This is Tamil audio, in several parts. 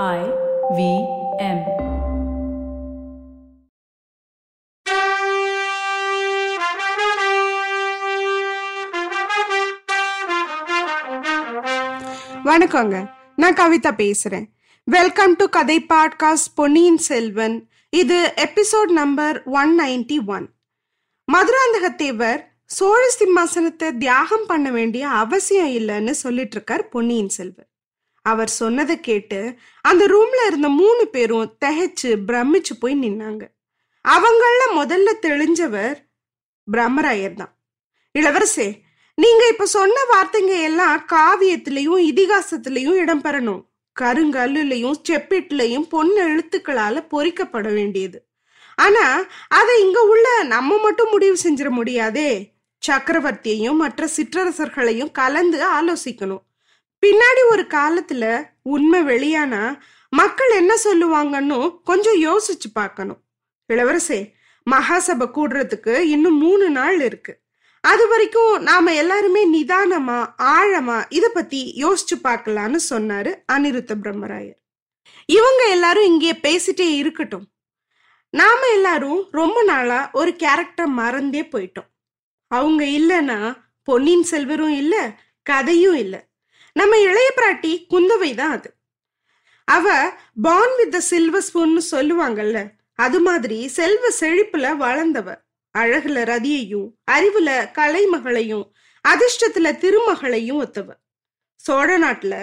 I V M. வணக்கங்க. நான் கவிதா பேசுறேன். வெல்கம் டு கதை பாட்காஸ்ட் பொன்னியின் செல்வன். இது episode number one ninety one Madhuranthakathevar Chola சிம்மாசனத்தை தியாகம் பண்ண வேண்டிய அவசியம் இல்லைன்னு சொல்லிட்டு இருக்கார் பொன்னியின் செல்வர் அவர் சொன்னதை கேட்டு அந்த ரூம்ல இருந்த மூணு பேரும் தகைச்சு பிரமிச்சு போய் நின்னாங்க. அவங்கள முதல்ல தெளிஞ்சவர் பிரம்மராயர் தான். இளவரசே நீங்க இப்ப சொன்ன வார்த்தைங்க எல்லாம் காவியத்திலையும் இதிகாசத்திலையும் இடம்பெறணும். கருங்கல்லுலையும் செப்பிட்டுலையும் பொன் எழுத்துக்களால பொறிக்கப்பட வேண்டியது. ஆனா அதை இங்க உள்ள நம்ம மட்டும் முடிவு செஞ்சிட முடியாதே. சக்கரவர்த்தியையும் மற்ற சிற்றரசர்களையும் கலந்து ஆலோசிக்கணும். பின்னாடி ஒரு காலத்துல உண்மை வெளியானா மக்கள் என்ன சொல்லுவாங்கன்னு கொஞ்சம் யோசிச்சு பார்க்கணும். இளவரசே மகாசபை கூடுறதுக்கு இன்னும் மூணு நாள் இருக்கு. அது வரைக்கும் நாம எல்லாருமே நிதானமா ஆழமா இத பத்தி யோசிச்சு பார்க்கலான்னு சொன்னாரு அனிருத்த பிரம்மராயர். இவங்க எல்லாரும் இங்கே பேசிட்டே இருக்கட்டும். நாம எல்லாரும் ரொம்ப நாளா ஒரு கேரக்டர் மறந்தே போயிட்டோம். அவங்க இல்லைன்னா பொன்னியின் செல்வரும் இல்லை கதையும் இல்லை. நம்ம இளைய பிராட்டி குந்தவை தான் அது. அவ பான் வித் த சில்வர் ஸ்பூன்னு சொல்லுவாங்கல்ல அது மாதிரி செல்வ செழிப்புல வளர்ந்தவ. அழகுல ரதியையும் அறிவுல கலைமகளையும் அதிர்ஷ்டத்துல திருமகளையும் ஒத்தவ. சோழ நாட்டுல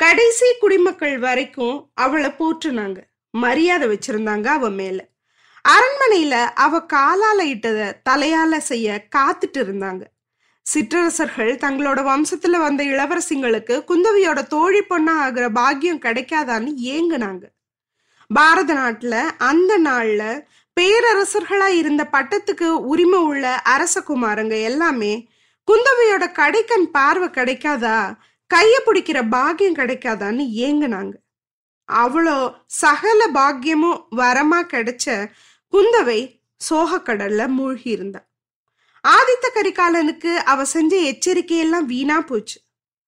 கடைசி குடிமக்கள் வரைக்கும் அவளை போற்றுனாங்க. மரியாதை வச்சிருந்தாங்க அவ மேல. அரண்மனையில அவ காலால இட்டத தலையால செய்ய காத்துட்டு இருந்தாங்க. சிற்றரசர்கள் தங்களோட வம்சத்துல வந்த இளவரசிங்களுக்கு குந்தவியோட தோழி பொண்ணா ஆகிற பாக்கியம் கிடைக்காதான்னு ஏங்குனாங்க. பாரத நாட்டுல அந்த நாள்ல பேரரசர்களா இருந்த பட்டத்துக்கு உரிமை உள்ள அரசகுமாரங்க எல்லாமே குந்தவையோட கடைக்கண் பார்வை கிடைக்காதா கைய பிடிக்கிற பாக்கியம் கிடைக்காதான்னு ஏங்குனாங்க. அவ்வளோ சகல பாக்கியமும் வரமா கிடைச்ச குந்தவை சோகக்கடல்ல மூழ்கி இருந்தா. ஆதித்த கரிகாலனுக்கு அவ செஞ்ச எச்சரிக்கையெல்லாம் வீணா போச்சு.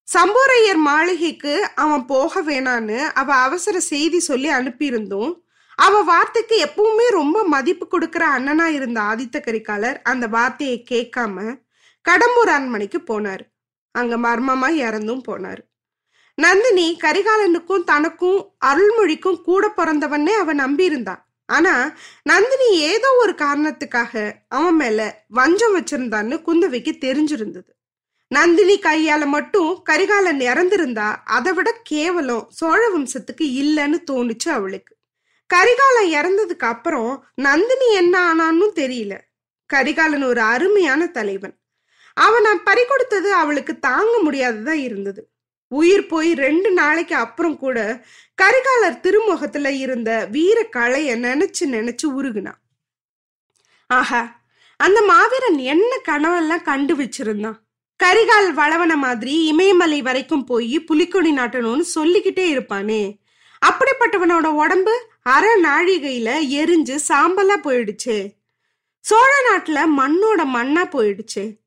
சம்போரையர் மாளிகைக்கு அவன் போக வேணான்னு அவ அவசர செய்தி சொல்லி அனுப்பியிருந்தும் அவ வார்த்தைக்கு எப்பவுமே ரொம்ப மதிப்பு கொடுக்கிற அண்ணனா இருந்த ஆதித்த கரிகாலர் அந்த வார்த்தையை கேட்காம கடம்பூர் அரண்மனைக்கு போனார். அங்க மர்மமா இறந்தும் போனார். நந்தினி கரிகாலனுக்கும் தனக்கும் அருள்மொழிக்கும் கூட பிறந்தவன்னே அவ நம்பியிருந்தான் ஆனா நந்தினி ஏதோ ஒரு காரணத்துக்காக அவன் மேல வஞ்சம் வச்சிருந்தான்னு குந்தவைக்கு தெரிஞ்சிருந்தது. நந்தினி கையால மட்டும் கரிகாலன் இறந்திருந்தா அதை விட கேவலம் சோழ வம்சத்துக்கு இல்லைன்னு தோணுச்சு அவளுக்கு. கரிகாலன் இறந்ததுக்கு அப்புறம் நந்தினி என்ன ஆனான்னு தெரியல. கரிகாலன் ஒரு அருமையான தலைவன். அவனை பறி கொடுத்தது அவளுக்கு தாங்க முடியாததா இருந்தது. உயிர் போய் ரெண்டு நாளைக்கு அப்புறம் கூட கரிகாலர் திருமுகத்துல இருந்த வீர கலைய நினைச்சு நினைச்சு உருகுனான் ஆஹா அந்த மாவீரன் என்ன கனவெல்லாம் கண்டு வச்சிருந்தான்? கரிகால் வளவன மாதிரி இமயமலை வரைக்கும் போய் புலிக்கொடி நாட்டணும்னு சொல்லிக்கிட்டே இருப்பானே. அப்படிப்பட்டவனோட உடம்பு அரை நாழிகையில எரிஞ்சு சாம்பலா போயிடுச்சே. சோழ நாட்டுல மண்ணோட மண்ணா போயிடுச்சே.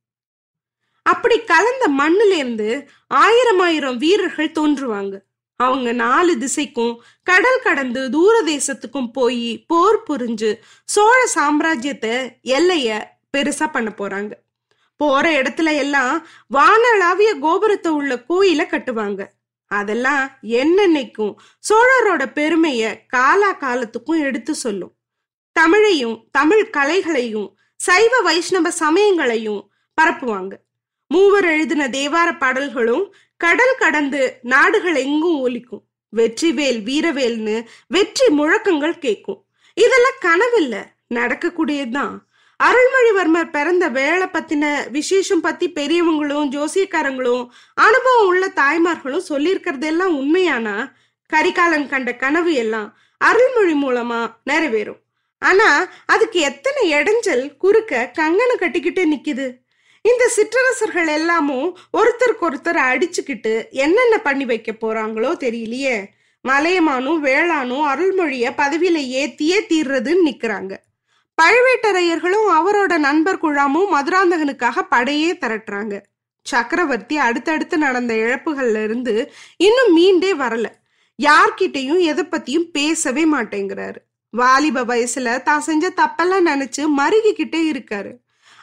அப்படி கலந்த மண்ணிலிருந்து ஆயிரம் ஆயிரம் வீரர்கள் தோன்றுவாங்க. அவங்க நாலு திசைக்கும் கடல் கடந்து தூர தேசத்துக்கும் போய் போர் புரிஞ்சு சோழ சாம்ராஜ்யத்தை எல்லைய பெருசா பண்ண போறாங்க. போற இடத்துல எல்லாம் வானளாவிய கோபுரத்தை உள்ள கோயில கட்டுவாங்க. அதெல்லாம் என்னென்னைக்கும் சோழரோட பெருமைய காலா காலத்துக்கும் எடுத்து சொல்லும். தமிழையும் தமிழ் கலைகளையும் சைவ வைஷ்ணவ சமயங்களையும் பரப்புவாங்க. மூவர் எழுதின தேவார பாடல்களும் கடல் கடந்து நாடுகள் எங்கும் ஒலிக்கும். வெற்றிவேல் வீரவேல்னு வெற்றி முழக்கங்கள் கேட்கும். இதெல்லாம் கனவில்ல நடக்கக்கூடியதுதான். அருள்மொழிவர்மர் பிறந்த வேலை பத்தின விசேஷம் பத்தி பெரியவங்களும் ஜோசியக்காரங்களும் அனுபவம் உள்ள தாய்மார்களும் சொல்லியிருக்கிறதெல்லாம் உண்மையானா? கரிகாலன் கண்ட கனவு எல்லாம் அருள்மொழி மூலமா நிறைவேறும். ஆனா அதுக்கு எத்தனை இடைஞ்சல் குறுக்க கங்கனை கட்டிக்கிட்டே நிக்குது? இந்த சிற்றரசர்கள் எல்லாமும் ஒருத்தருக்கு ஒருத்தர் அடிச்சுக்கிட்டு என்னென்ன பண்ணி வைக்க போறாங்களோ தெரியலையே. மலையமானும் வேளானும் அருள்மொழிய பதவியில ஏத்தியே தீர்றதுன்னு நிக்கிறாங்க. பழுவேட்டரையர்களும் அவரோட நண்பர் குழாமும் மதுராந்தகனுக்காக படையே திரட்டுறாங்க. சக்கரவர்த்தி அடுத்தடுத்து நடந்த இழப்புகள்ல இருந்து இன்னும் மீண்டே வரல. யார்கிட்டயும் எதை பத்தியும் பேசவே மாட்டேங்கிறாரு. வாலிப வயசுல தான் செஞ்ச தப்பெல்லாம் நினைச்சு மருகிக்கிட்டே இருக்காரு.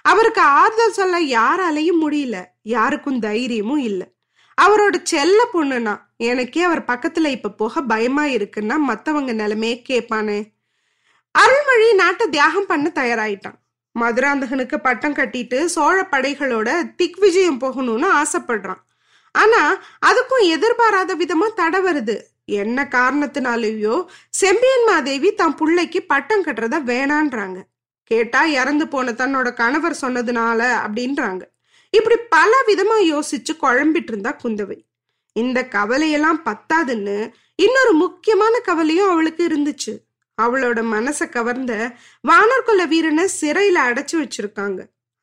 அவருக்கு ஆறுதல் சொல்ல யாராலையும் முடியல. யாருக்கும் தைரியமும் இல்லை. அவரோட செல்ல பொண்ணுனா எனக்கே அவர் பக்கத்துல இப்ப போக பயமா இருக்குன்னா மத்தவங்க நிலைமையே கேட்பானே அருள்மொழி நாட்டை தியாகம் பண்ண தயாராயிட்டான். மதுராந்தகனுக்கு பட்டம் கட்டிட்டு சோழ படைகளோட திக் விஜயம் போகணும்னு ஆசைப்படுறான். ஆனா அதுக்கும் எதிர்பாராத விதமா தடை வருது. என்ன காரணத்தினாலேயோ செம்பியன் மாதேவி தன் பிள்ளைக்கு பட்டம் கட்டுறத வேணான்றாங்க. கேட்டா இறந்து போன தன்னோட கணவர் சொன்னதுனால அப்படின்றாங்க. இப்படி பல விதமா யோசிச்சு குழம்பிட்டு இருந்தா குந்தவை. இந்த கவலையெல்லாம் பத்தாதுன்னு இன்னொரு முக்கியமான கவலையும் அவளுக்கு இருந்துச்சு. அவளோட மனசை கவர்ந்த வானர்குல வீரனை சிறையில அடைச்சு வச்சிருக்காங்க.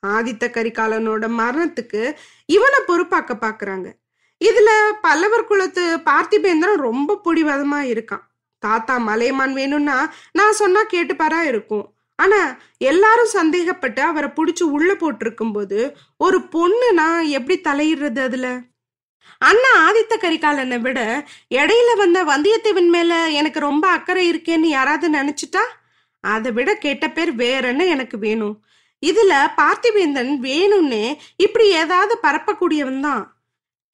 ஆதித்த கரிகாலனோட மரணத்துக்கு இவனை பொறுப்பாக்க பாக்குறாங்க. இதுல பல்லவர் குலத்து பார்த்திபேந்திரன் ரொம்ப பிடிவாதமா இருக்கான். தாத்தா மலையமான் வேணும்னா நான் சொன்னா கேட்டுப்பாரா இருக்கும். ஆனா எல்லாரும் சந்தேகப்பட்டு அவரை புடிச்சு உள்ள போட்டிருக்கும் போது ஒரு பொண்ணு நான் எப்படி தலையிடுறது அதுல? அண்ணா ஆதித்த கரிகாலனை விட இடையில வந்த வந்தியத்தேவன் மேல எனக்கு ரொம்ப அக்கறை இருக்கேன்னு யாராவது நினைச்சிட்டா? அதை விட கெட்ட பேர் வேறன்னு எனக்கு வேணும். இதுல பார்த்திவேந்தன் வேணும்னே இப்படி ஏதாவது பரப்பக்கூடியவன் தான்.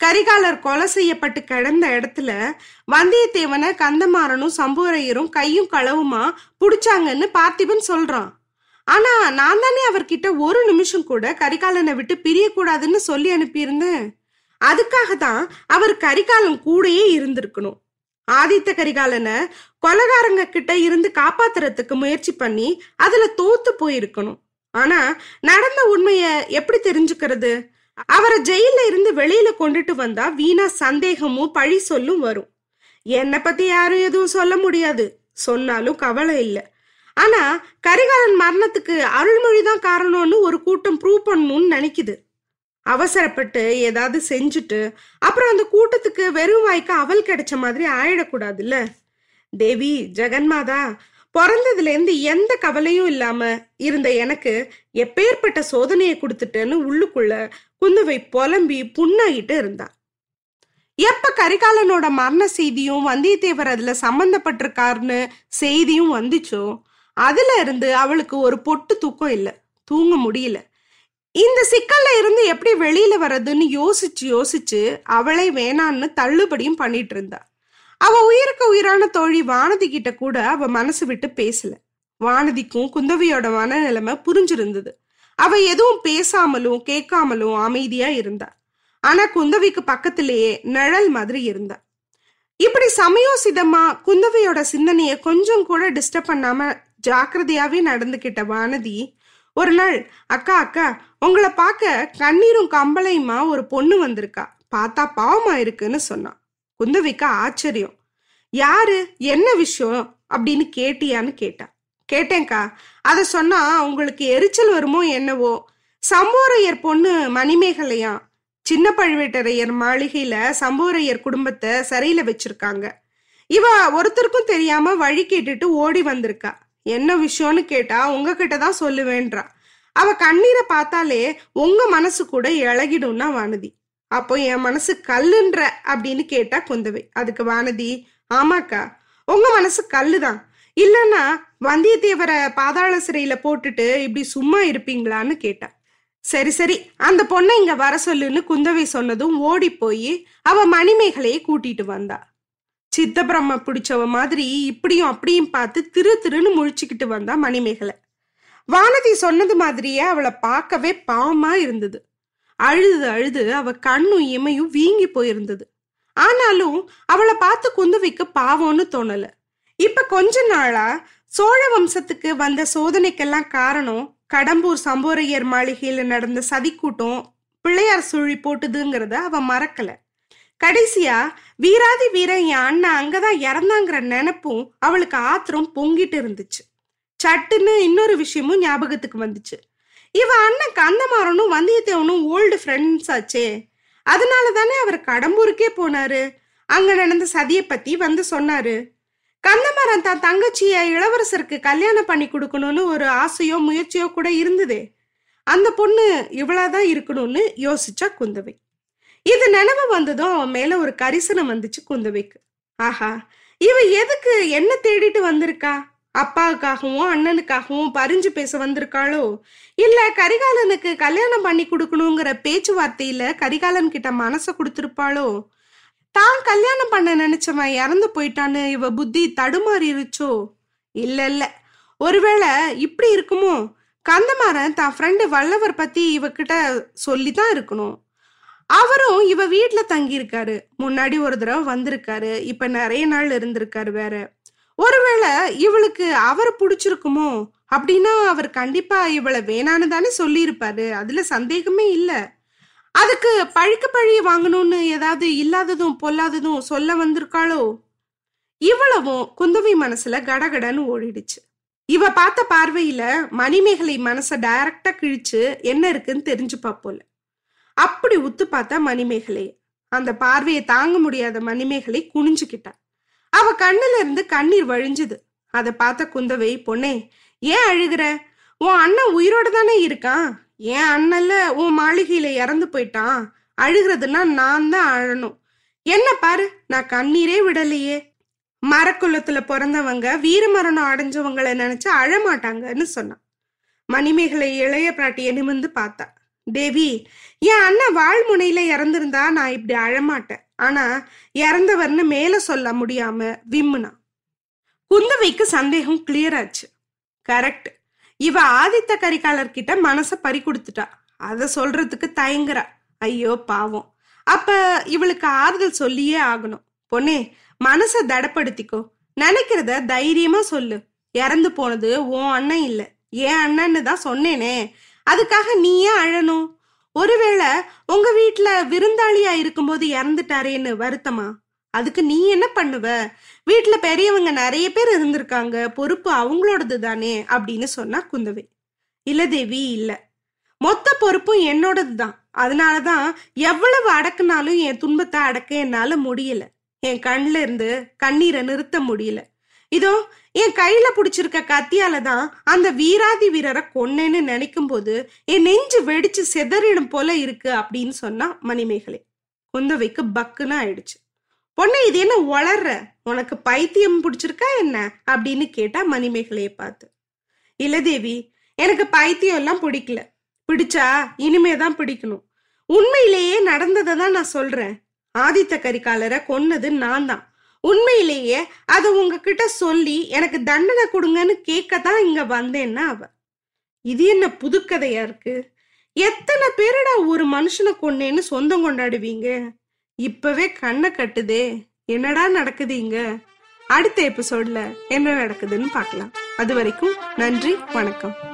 கரிகாலர் கொலை செய்யப்பட்டு கிடந்த இடத்துல வந்தியத்தேவனை கந்தமாறனும் சம்புவரையரும் கையும் களவுமா புடிச்சாங்கன்னு பார்த்திபன் சொல்றான். ஆனா நான் தானே அவர்கிட்ட ஒரு நிமிஷம் கூட கரிகாலனை விட்டு பிரியக்கூடாதுன்னு சொல்லி அனுப்பியிருந்தேன். அதுக்காக தான் அவர் கரிகாலன் கூடயே இருந்திருக்கணும். ஆதித்த கரிகாலனை கொலகாரங்க கிட்ட இருந்து காப்பாத்துறதுக்கு முயற்சி பண்ணி அதுல தோத்து போயிருக்கணும். ஆனா நடந்த உண்மைய எப்படி தெரிஞ்சுக்கிறது? அவரை ஜெயில இருந்து வெளியில கொண்டுட்டு வந்தா வீணா சந்தேகமும் பழி சொல்லும் வரும். என்னை பத்தி யாரும் எதுவும் சொல்ல முடியாது. சொன்னாலும் கவலை இல்லை. ஆனா கரிகாலன் மரணத்துக்கு அருள்மொழிதான் காரணம்னு ஒரு கூட்டம் ப்ரூவ் பண்ணணும்னு நினைக்குது. அவசரப்பட்டு ஏதாவது செஞ்சுட்டு அப்புறம் அந்த கூட்டத்துக்கு வெறும் வாய்க்கு அவல் கிடைச்ச மாதிரி ஆயிடக்கூடாதுல்ல? தேவி ஜெகன்மாதா பிறந்ததுல இருந்து எந்த கவலையும் இல்லாம இருந்த எனக்கு எப்பேற்பட்ட சோதனையை கொடுத்துட்டேன்னு உள்ளுக்குள்ள குந்தவை புலம்பி புண்ணாகிட்டு இருந்தா. எப்ப கரிகாலனோட மரண செய்தியும் வந்தியத்தேவர் அதுல சம்பந்தப்பட்டிருக்காருன்னு செய்தியும் வந்துச்சோ அதுல இருந்து அவளுக்கு ஒரு பொட்டு தூக்கம் இல்லை தூங்க முடியல. இந்த சிக்கல்ல இருந்து எப்படி வெளியில வர்றதுன்னு யோசிச்சு யோசிச்சு அவளை வேணான்னு தள்ளுபடியும் பண்ணிட்டு இருந்தா. அவ உயிருக்கு உயிரான தோழி வானதி கிட்ட கூட அவ மனசு விட்டு பேசல. வானதிக்கும் குந்தவியோட மனநிலைமை புரிஞ்சிருந்தது. அவ எதுவும் பேசாமலும் கேட்காமலும் அமைதியா இருந்தா. ஆனா குந்தவிக்கு பக்கத்திலேயே நிழல் மாதிரி இருந்தா. இப்படி சமயோசிதமா குந்தவியோட சிந்தனைய கொஞ்சம் கூட டிஸ்டர்ப் பண்ணாம ஜாக்கிரதையாவே நடந்துகிட்ட வானதி ஒரு நாள் அக்கா அக்கா உங்களை பார்க்க கண்ணீரும் கம்பளையுமா ஒரு பொண்ணு வந்திருக்கா? பார்த்தா பாவமா இருக்குன்னு சொன்னான் குந்தவிக்கு ஆச்சரியம். யாரு? என்ன விஷயம்? அப்படின்னு கேட்டியான்னு கேட்டா. கேட்டேன்க்கா. அதை சொன்னா உங்களுக்கு எரிச்சல் வருமோ என்னவோ? சம்போரையர் பொண்ணு மணிமேகலையா? சின்ன பழுவேட்டரையர் மாளிகையில சம்போரையர் குடும்பத்தை சரியில வச்சிருக்காங்க. இவ ஒருத்தருக்கும் தெரியாம வழி கேட்டுட்டு ஓடி வந்திருக்கா. என்ன விஷயம்னு கேட்டா உங்ககிட்ட தான் சொல்லுவேன்றா. அவ கண்ணீரை பார்த்தாலே உங்க மனசு கூட இழகிடும்னா வானதி. அப்போ என் மனசு கல்லுன்ற அப்படின்னு கேட்டா குந்தவை. அதுக்கு வானதி ஆமாக்கா உங்க மனசு கல்லுதான். இல்லைன்னா வந்தியத்தேவரை பாதாள சிறையில போட்டுட்டு இப்படி சும்மா இருப்பீங்களான்னு கேட்டா. சரி சரி அந்த பொண்ணை இங்க வர சொல்லுன்னு குந்தவை சொன்னதும் ஓடி போய் அவ மணிமேகலையை கூட்டிட்டு வந்தா. சித்தப்பிரம்ம பிடிச்சவ மாதிரி இப்படியும் அப்படியும் பார்த்து திரு திருன்னு முழிச்சுக்கிட்டு வந்தா மணிமேகலை. வானதி சொன்னது மாதிரியே அவளை பார்க்கவே பாவமா இருந்தது. அழுது அழுது அவ கண்ணும் இமையும் வீங்கி போயிருந்தது. ஆனாலும் அவளை பார்த்து குந்தவைக்கு பாவம்னு தோணல. இப்ப கொஞ்ச நாளா சோழ வம்சத்துக்கு வந்த சோதனைக்கெல்லாம் காரணம் கடம்பூர் சம்போரையர் மாளிகையில நடந்த சதிக்கூட்டம் பிள்ளையார் சுழி போட்டுதுங்கிறத அவ மறக்கல. கடைசியா வீராதி வீரன் என் அண்ணன் அங்கதான் இறந்தாங்கிற நினப்பும் அவளுக்கு ஆத்திரம் பொங்கிட்டு இருந்துச்சு. சட்டுன்னு இன்னொரு விஷயமும் ஞாபகத்துக்கு வந்துச்சு. இவ அண்ணன் கந்தமாறனும் வந்தியத்தேவனும் ஓல்டு ஃப்ரெண்ட்ஸ் ஆச்சே. அதனால தானே அவர் கடம்பூருக்கே போனாரு. அங்க நடந்த சதியை பத்தி வந்து சொன்னாரு. கந்தமாறன் தான் தங்கச்சிய இளவரசருக்கு கல்யாணம் பண்ணி கொடுக்கணும்னு ஒரு ஆசையோ முயற்சியோ கூட இருந்ததே. அந்த பொண்ணு இவ்வளவுதான் இருக்கணும்னு யோசிச்சா குந்தவை. இது நினைவு வந்ததும் அவன் மேல ஒரு கரிசனம் வந்துச்சு குந்தவைக்கு. ஆஹா இவ எதுக்கு என்ன தேடிட்டு வந்திருக்கா? அப்பாவுக்காகவும் அண்ணனுக்காகவும் பறிஞ்சு பேச வந்திருக்காளோ? இல்ல கரிகாலனுக்கு கல்யாணம் பண்ணி கொடுக்கணுங்கிற பேச்சுவார்த்தையில கரிகாலன் கிட்ட மனசை கொடுத்திருப்பாளோ? தான் கல்யாணம் பண்ண நினைச்சவன் இறந்து போயிட்டான்னு இவ புத்தி தடுமாறிருச்சோ? இல்ல இல்ல. ஒருவேளை இப்படி இருக்குமோ? கந்தமாறன் தான் ஃப்ரெண்டு வல்லவர் பத்தி இவகிட்ட சொல்லிதான் இருக்கணும். அவரும் இவ வீட்டுல தங்கியிருக்காரு. முன்னாடி ஒரு தடவை வந்திருக்காரு. இப்ப நிறைய நாள் இருந்திருக்காரு வேற. ஒருவேளை இவளுக்கு அவரை பிடிச்சிருக்குமோ? அப்படின்னா அவர் கண்டிப்பா இவளை வேணான்னு தானே சொல்லியிருப்பாரு. அதுல சந்தேகமே இல்லை. அதுக்கு பழிக்கு பழி வாங்கணும்னு ஏதாவது இல்லாததும் பொல்லாததும் சொல்ல வந்திருக்காளோ? இவ்வளவும் குந்தவி மனசுல கடகடன்னு ஓடிடுச்சு. இவ பார்த்த பார்வையில மணிமேகலை மனச டைரக்டா கிழிச்சு என்ன இருக்குன்னு தெரிஞ்சுப்பா போல. அப்படி உத்து பார்த்தா மணிமேகலை அந்த பார்வையை தாங்க முடியாத மணிமேகலை குனிஞ்சுக்கிட்டான் அவ கண்ணுல இருந்து கண்ணீர் வழிஞ்சுது. அதை பார்த்த குந்தவை பொண்ணே ஏன் அழுகிற? உன் அண்ணன் உயிரோட தானே இருக்கான். என் அண்ணன்ல உன் மாளிகையில இறந்து போயிட்டான். அழுகிறதுன்னா நான் தான் அழணும். என்ன பாரு நான் கண்ணீரே விடலையே. மரக்குளத்துல பிறந்தவங்க வீரமரணம் அடைஞ்சவங்களை நினைச்சு அழமாட்டாங்கன்னு சொன்னான் மணிமேகலை இளைய பிராட்டியை நிமிந்து பார்த்தா. தேவி என் அண்ணன் வாழ்முனையில இறந்திருந்தா நான் இப்படி அழமாட்டேன். ஆனா இறந்தவர்னு மேல சொல்ல முடியாம விம்முனா. குந்தவைக்கு சந்தேகம் கிளியர் ஆச்சு. கரெக்ட் இவ ஆதித்த கரிகாலர் கிட்ட மனச பறி கொடுத்துட்டா. அத சொல்றதுக்கு தயங்குறா. ஐயோ பாவம். அப்ப இவளுக்கு ஆறுதல் சொல்லியே ஆகணும். பொண்ணே மனச தடப்படுத்திக்கோ. நினைக்கிறத தைரியமா சொல்லு. இறந்து போனது உன் அண்ணன் இல்ல. ஏன் அண்ணன்னு தான் சொன்னேனே. அதுக்காக நீ ஏன் அழணும். ஒருவேளை உங்க வீட்டுல விருந்தாளியா இருக்கும்போது இறந்துட்டாரேன்னு வருத்தமா? அதுக்கு நீ என்ன பண்ணுவ? வீட்டுல பெரியவங்க நிறைய பேர் இருந்திருக்காங்க பொறுப்பு அவங்களோடது தானே? அப்படின்னு சொன்னா குந்தவை. இல்ல தேவி இல்ல. மொத்த பொறுப்பும் என்னோடது தான். அதனாலதான் எவ்வளவு அடக்குனாலும் என் துன்பத்தை அடக்க என்னால முடியல. என் கண்ல இருந்து கண்ணீரை நிறுத்த முடியல. இதோ என் கையில பிடிச்சிருக்க கத்தியால தான் அந்த வீராதி வீரரை கொன்னேன்னு நினைக்கும் போது என் நெஞ்சு வெடிச்சு செதறிடும் போல இருக்கு அப்படின்னு சொன்னா மணிமேகலை. குந்தவைக்கு பக்குன்னு ஆயிடுச்சு. பொண்ணு இது என்ன வளர்ற? உனக்கு பைத்தியம் பிடிச்சிருக்கா என்ன? அப்படின்னு கேட்டா மணிமேகலையை பார்த்து. இல்ல தேவி எனக்கு பைத்தியம் எல்லாம் பிடிக்கல. பிடிச்சா இனிமே தான் பிடிக்கணும். உண்மையிலேயே நடந்ததை தான் நான் சொல்றேன். ஆதித்த கரிகாலரை கொன்னது நான் தான். உண்மையிலேயே அதை உங்ககிட்ட சொல்லி எனக்கு தண்டனை கொடுங்கன்னு கேட்க தான் இங்க வந்தேன்னா அவ. இது என்ன புதுக்கதையா இருக்கு? எத்தனை பேரடா ஒரு மனுஷனை கொன்னேன்னு சொந்தம் கொண்டாடுவீங்க? இப்பவே கண்ணை கட்டுதே. என்னடா நடக்குது இங்க? அடுத்த எபிசோட்ல என்ன நடக்குதுன்னு பார்க்கலாம். அது வரைக்கும் நன்றி வணக்கம்.